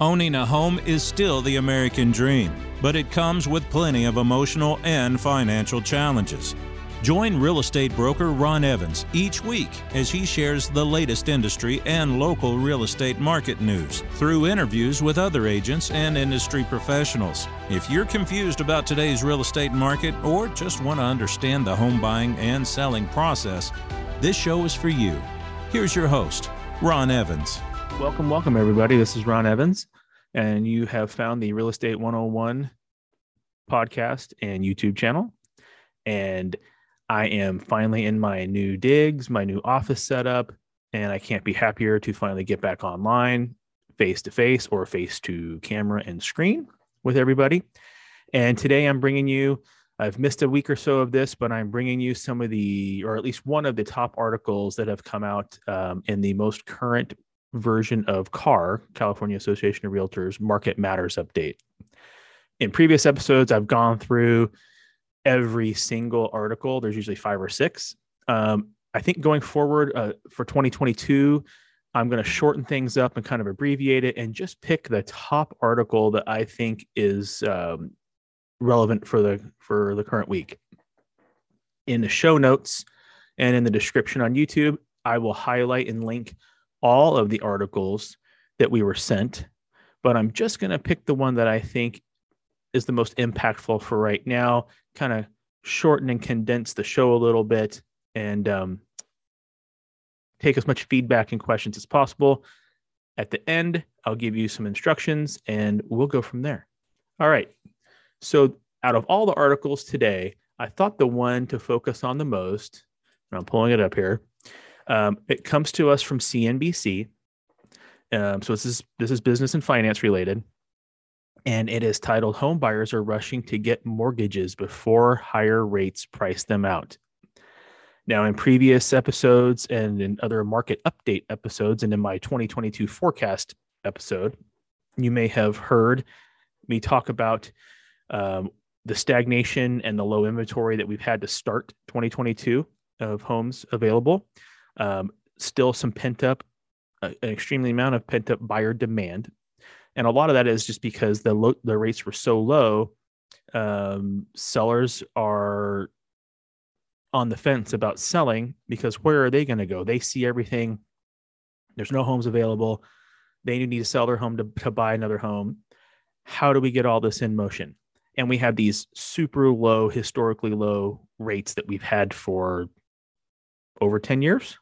Owning a home is still the American dream, but it comes with plenty of emotional and financial challenges. Join real estate broker Ron Evans each week as he shares the latest industry and local real estate market news through interviews with other agents and industry professionals. If you're confused about today's real estate market or just want to understand the home buying and selling process, this show is for you. Here's your host, Ron Evans. Welcome, welcome, everybody. This is Ron Evans, and you have found the Real Estate 101 podcast and YouTube channel. And I am finally in my new digs, my new office setup, and I can't be happier to finally get back online, face to face or face to camera and screen with everybody. And today I'm bringing you, I've missed a week or so of this, but I'm bringing you some of the, or at least one of the top articles that have come out um, in the most current version of CAR, California Association of Realtors Market Matters Update. In previous episodes, I've gone through every single article. There's usually five or six. Um, I think going forward uh, for 2022, I'm going to shorten things up and kind of abbreviate it and just pick the top article that I think is um, relevant for the for the current week. In the show notes and in the description on YouTube, I will highlight and link all of the articles that we were sent, but I'm just going to pick the one that I think is the most impactful for right now, kind of shorten and condense the show a little bit and um, take as much feedback and questions as possible. At the end, I'll give you some instructions and we'll go from there. All right. So, out of all the articles today, I thought the one to focus on the most, I'm pulling it up here, um, it comes to us from CNBC. Um, so this is this is business and finance related, and it is titled "Home Buyers Are Rushing to Get Mortgages Before Higher Rates Price Them Out." Now, in previous episodes and in other market update episodes, and in my 2022 forecast episode, you may have heard me talk about um, the stagnation and the low inventory that we've had to start 2022 of homes available. Um, still some pent up, uh, an extremely amount of pent up buyer demand, and a lot of that is just because the lo- the rates were so low. Um, sellers are on the fence about selling because where are they going to go? They see everything. There's no homes available. They need to sell their home to, to buy another home. How do we get all this in motion? And we have these super low, historically low rates that we've had for over 10 years.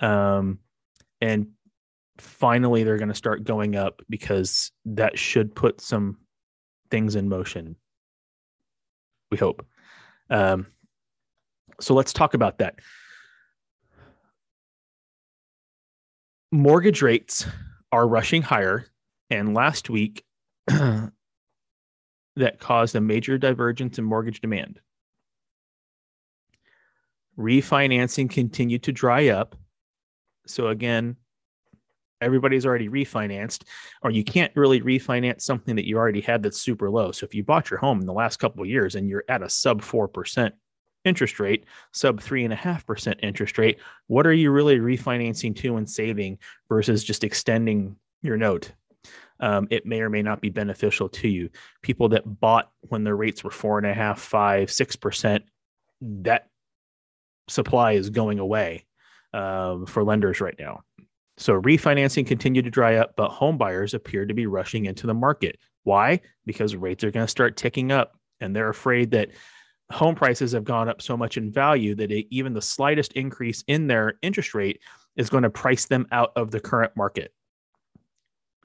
Um, and finally, they're going to start going up because that should put some things in motion. We hope. Um, so let's talk about that. Mortgage rates are rushing higher. And last week, that caused a major divergence in mortgage demand. Refinancing continued to dry up so again, everybody's already refinanced, or you can't really refinance something that you already had that's super low. So if you bought your home in the last couple of years and you're at a sub four percent interest rate, sub three and a half percent interest rate, what are you really refinancing to and saving versus just extending your note? Um, it may or may not be beneficial to you. People that bought when their rates were four and a half, five, six percent, that supply is going away um, for lenders right now. So refinancing continued to dry up, but home buyers appear to be rushing into the market. Why? Because rates are going to start ticking up, and they're afraid that home prices have gone up so much in value that it, even the slightest increase in their interest rate is going to price them out of the current market.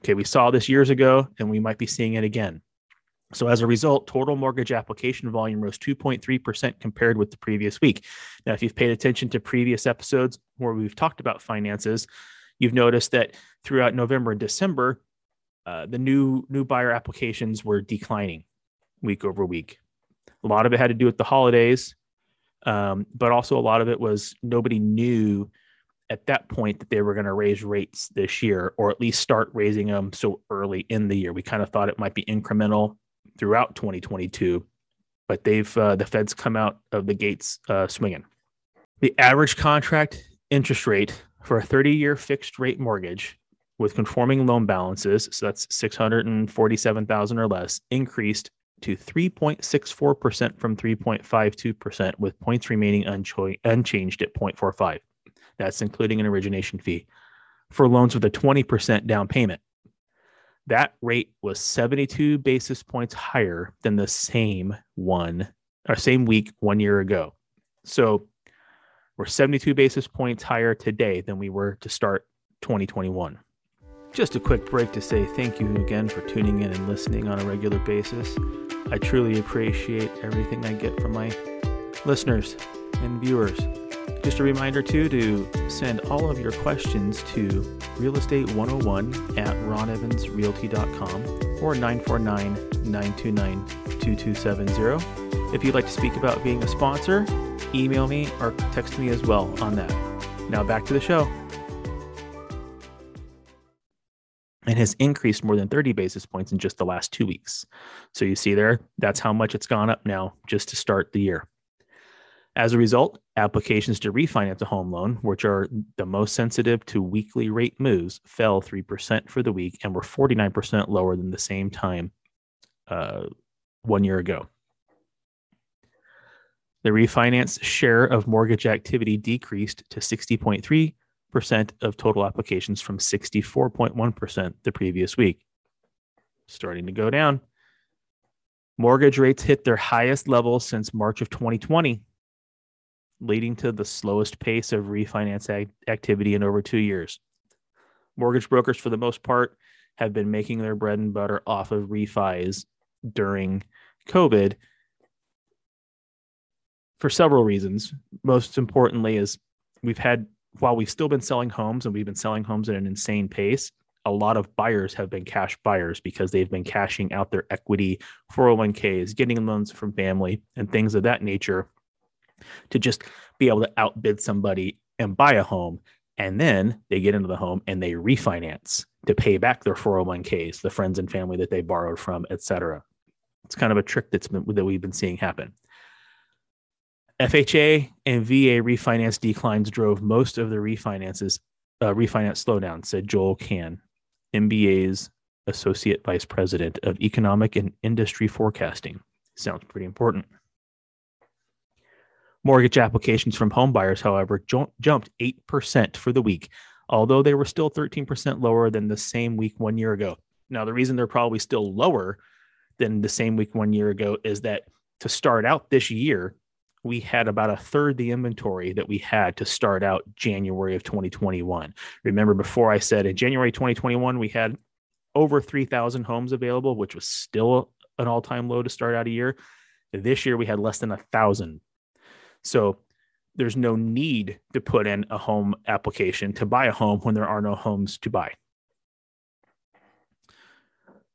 Okay, we saw this years ago, and we might be seeing it again. So as a result, total mortgage application volume rose 2.3% compared with the previous week. Now, if you've paid attention to previous episodes where we've talked about finances, you've noticed that throughout November and December, uh, the new new buyer applications were declining week over week. A lot of it had to do with the holidays, um, but also a lot of it was nobody knew at that point that they were going to raise rates this year, or at least start raising them so early in the year. We kind of thought it might be incremental throughout 2022, but they've uh, the Fed's come out of the gates uh, swinging. The average contract interest rate for a 30-year fixed rate mortgage with conforming loan balances, so that's 647,000 or less, increased to 3.64% from 3.52%, with points remaining uncho- unchanged at 0.45. That's including an origination fee for loans with a 20% down payment. That rate was 72 basis points higher than the same one or same week one year ago. So we're 72 basis points higher today than we were to start 2021. Just a quick break to say thank you again for tuning in and listening on a regular basis. I truly appreciate everything I get from my listeners and viewers. Just a reminder, too, to send all of your questions to realestate101 at ronevansrealty.com or 949 929 2270. If you'd like to speak about being a sponsor, email me or text me as well on that. Now back to the show. And has increased more than 30 basis points in just the last two weeks. So you see there, that's how much it's gone up now just to start the year. As a result, applications to refinance a home loan, which are the most sensitive to weekly rate moves, fell 3% for the week and were 49% lower than the same time uh, one year ago. The refinance share of mortgage activity decreased to 60.3% of total applications from 64.1% the previous week. Starting to go down. Mortgage rates hit their highest level since March of 2020 leading to the slowest pace of refinance ag- activity in over two years. Mortgage brokers, for the most part, have been making their bread and butter off of refis during COVID for several reasons. Most importantly, is we've had, while we've still been selling homes and we've been selling homes at an insane pace, a lot of buyers have been cash buyers because they've been cashing out their equity, 401ks, getting loans from family, and things of that nature to just be able to outbid somebody and buy a home. And then they get into the home and they refinance to pay back their 401ks, the friends and family that they borrowed from, et cetera. It's kind of a trick that's been that we've been seeing happen. FHA and VA refinance declines drove most of the refinances, uh, refinance slowdown, said Joel Kan, MBA's Associate Vice President of Economic and Industry Forecasting. Sounds pretty important. Mortgage applications from homebuyers, however, jumped 8% for the week, although they were still 13% lower than the same week one year ago. Now, the reason they're probably still lower than the same week one year ago is that to start out this year, we had about a third the inventory that we had to start out January of 2021. Remember, before I said in January 2021, we had over 3,000 homes available, which was still an all time low to start out a year. This year, we had less than a thousand so there's no need to put in a home application to buy a home when there are no homes to buy.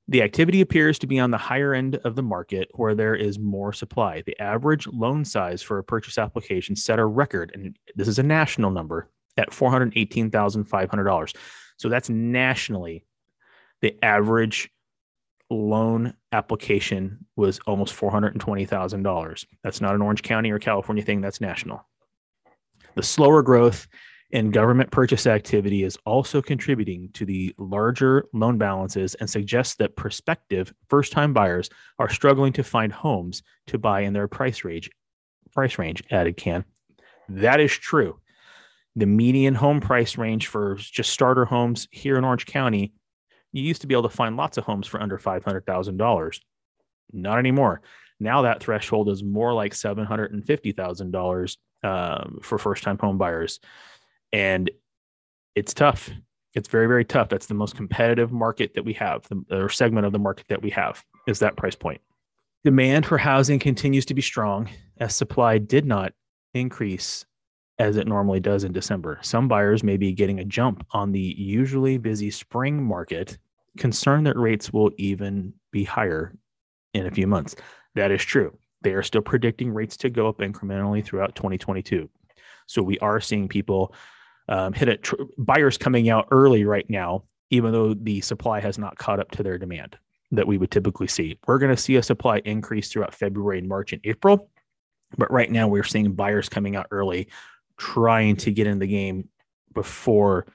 The activity appears to be on the higher end of the market where there is more supply. The average loan size for a purchase application set a record, and this is a national number, at $418,500. So that's nationally the average loan application was almost $420,000. That's not an Orange County or California thing, that's national. The slower growth in government purchase activity is also contributing to the larger loan balances and suggests that prospective first-time buyers are struggling to find homes to buy in their price range. Price range, added Kan. That is true. The median home price range for just starter homes here in Orange County you used to be able to find lots of homes for under $500,000. Not anymore. Now that threshold is more like $750,000 um, for first time home buyers. And it's tough. It's very, very tough. That's the most competitive market that we have, the, or segment of the market that we have is that price point. Demand for housing continues to be strong as supply did not increase as it normally does in December. Some buyers may be getting a jump on the usually busy spring market, concerned that rates will even be higher in a few months. That is true. They are still predicting rates to go up incrementally throughout 2022. So we are seeing people um, hit it, tr- buyers coming out early right now, even though the supply has not caught up to their demand that we would typically see. We're going to see a supply increase throughout February and March and April. But right now, we're seeing buyers coming out early trying to get in the game before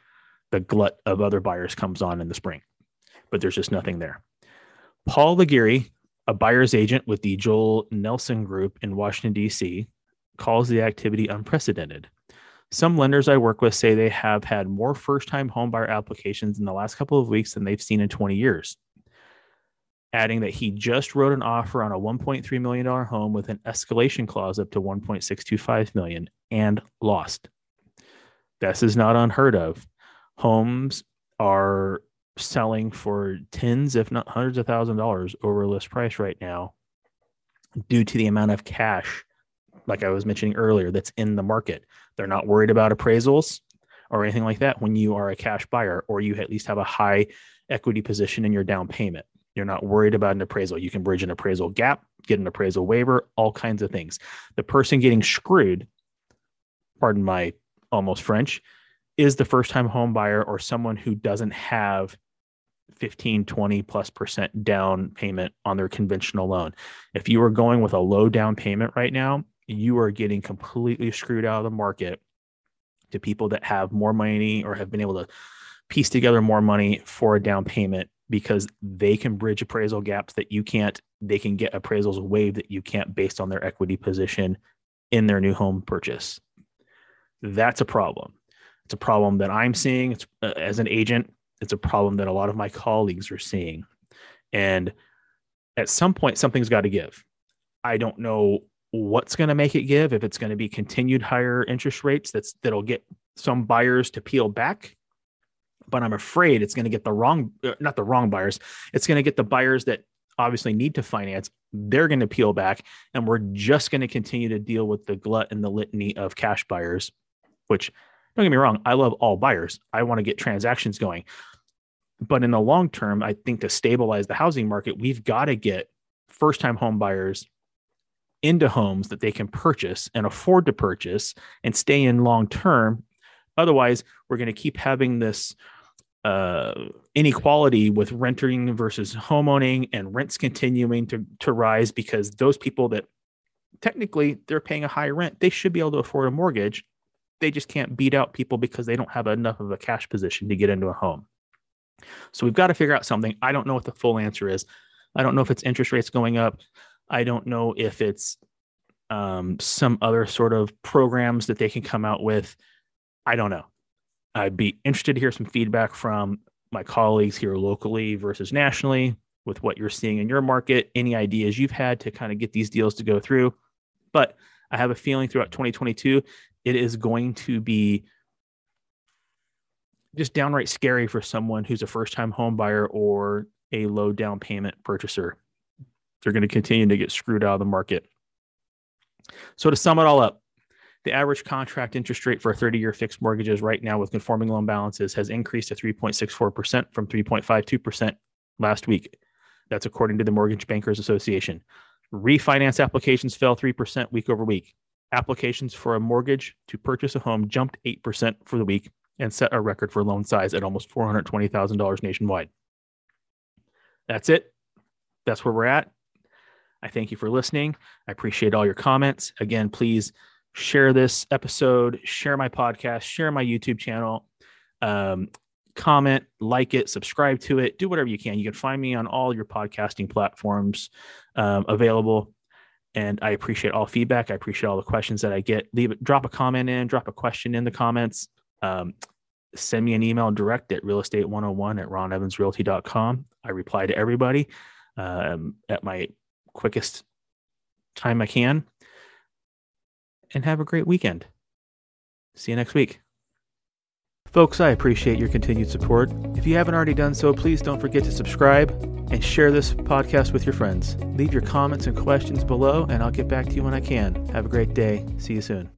the glut of other buyers comes on in the spring. But there's just nothing there. Paul Laguerre, a buyer's agent with the Joel Nelson Group in Washington, D.C., calls the activity unprecedented. Some lenders I work with say they have had more first time homebuyer applications in the last couple of weeks than they've seen in 20 years. Adding that he just wrote an offer on a $1.3 million home with an escalation clause up to 1.625 million and lost. This is not unheard of. Homes are selling for tens, if not hundreds of thousand dollars over list price right now due to the amount of cash, like I was mentioning earlier, that's in the market. They're not worried about appraisals or anything like that when you are a cash buyer or you at least have a high equity position in your down payment. You're not worried about an appraisal. You can bridge an appraisal gap, get an appraisal waiver, all kinds of things. The person getting screwed, pardon my almost French, is the first time home buyer or someone who doesn't have 15, 20 plus percent down payment on their conventional loan. If you are going with a low down payment right now, you are getting completely screwed out of the market to people that have more money or have been able to piece together more money for a down payment because they can bridge appraisal gaps that you can't. They can get appraisals waived that you can't based on their equity position in their new home purchase. That's a problem. It's a problem that I'm seeing it's, uh, as an agent. It's a problem that a lot of my colleagues are seeing. And at some point, something's got to give. I don't know what's going to make it give if it's going to be continued higher interest rates that's that'll get some buyers to peel back but i'm afraid it's going to get the wrong uh, not the wrong buyers it's going to get the buyers that obviously need to finance. They're going to peel back and we're just going to continue to deal with the glut and the litany of cash buyers which don't get me wrong i love all buyers. I want to get transactions going. But in the long term i think to stabilize the housing market we've got to get first time home buyers into homes that they can purchase and afford to purchase and stay in long term. Otherwise, we're going to keep having this uh, inequality with renting versus homeowning and rents continuing to, to rise because those people that technically they're paying a high rent, they should be able to afford a mortgage. They just can't beat out people because they don't have enough of a cash position to get into a home. So we've got to figure out something. I don't know what the full answer is. I don't know if it's interest rates going up. I don't know if it's um, some other sort of programs that they can come out with. I don't know. I'd be interested to hear some feedback from my colleagues here locally versus nationally with what you're seeing in your market, any ideas you've had to kind of get these deals to go through. But I have a feeling throughout 2022, it is going to be just downright scary for someone who's a first time home buyer or a low down payment purchaser they're going to continue to get screwed out of the market. So to sum it all up, the average contract interest rate for 30 year fixed mortgages right now with conforming loan balances has increased to 3.64% from 3.52% last week. That's according to the Mortgage Bankers Association. Refinance applications fell 3% week over week. Applications for a mortgage to purchase a home jumped 8% for the week and set a record for loan size at almost $420,000 nationwide. That's it. That's where we're at. I thank you for listening. I appreciate all your comments. Again, please share this episode, share my podcast, share my YouTube channel, um, comment, like it, subscribe to it, do whatever you can. You can find me on all your podcasting platforms um, available. And I appreciate all feedback. I appreciate all the questions that I get. Leave it, drop a comment in, drop a question in the comments. Um, send me an email direct at realestate101 at ronevansrealty.com. I reply to everybody um, at my quickest time I can. And have a great weekend. See you next week. Folks, I appreciate your continued support. If you haven't already done so, please don't forget to subscribe and share this podcast with your friends. Leave your comments and questions below, and I'll get back to you when I can. Have a great day. See you soon.